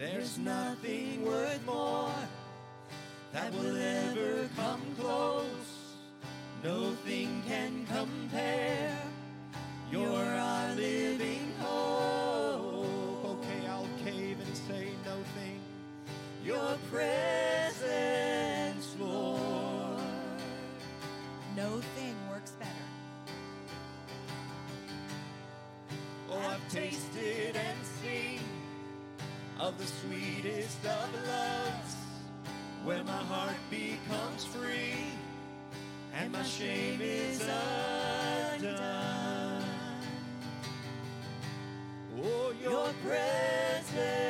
There's nothing worth more that will ever come close. Nothing can compare. You're our living hope. Okay, I'll cave and say nothing. Your presence, Lord. No thing works better. Oh, I've tasted and seen of the sweetest of loves, where my heart becomes free and my shame is undone. Oh, your presence,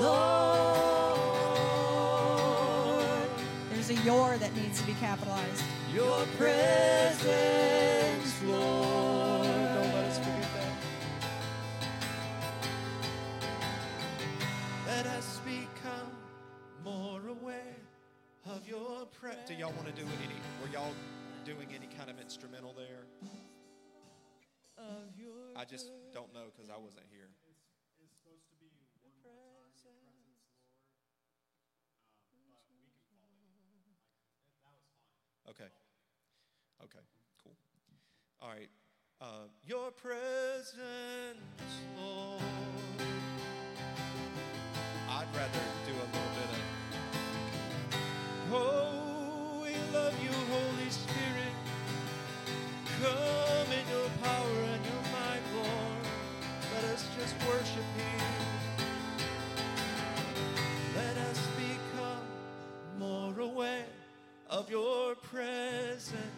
Lord. There's a your that needs to be capitalized. Your presence, Lord. Don't let us forget that. Let us become more aware of your presence. Do y'all want to do any? Were y'all doing any kind of instrumental there? Of your I just don't know because I wasn't here. It's supposed to be one more time, your presence, Lord. Um, but we can follow you. Like, that was fine. Okay. Okay, cool. All right. Uh, your presence, Lord. I'd rather do a little bit of. Oh, we love you, Holy Spirit. Come in your power and your might, Lord. Let us just worship here. Let us become more aware of your presence.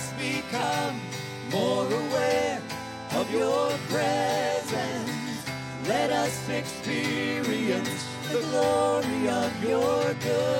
Us become more aware of your presence. Let us experience the glory of your goodness.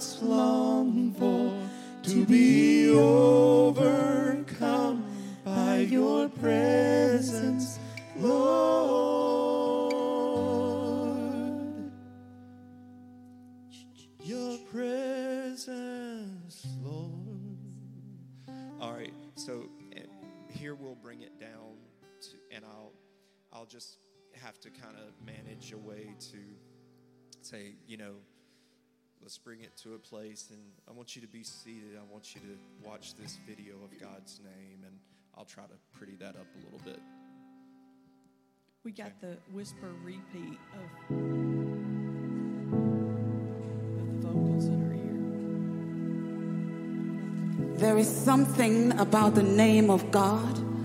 hearts long for. To be overcome by your presence, Lord. Your presence, Lord. All right, so eh, here we'll bring it down, to, and I'll, I'll just have to kind of manage a way to say, you know, let's bring it to a place, and I want you to be seated. I want you to watch this video of God's name, and I'll try to pretty that up a little bit. We got the whisper repeat of, of the vocals in our ear. There is something about the name of God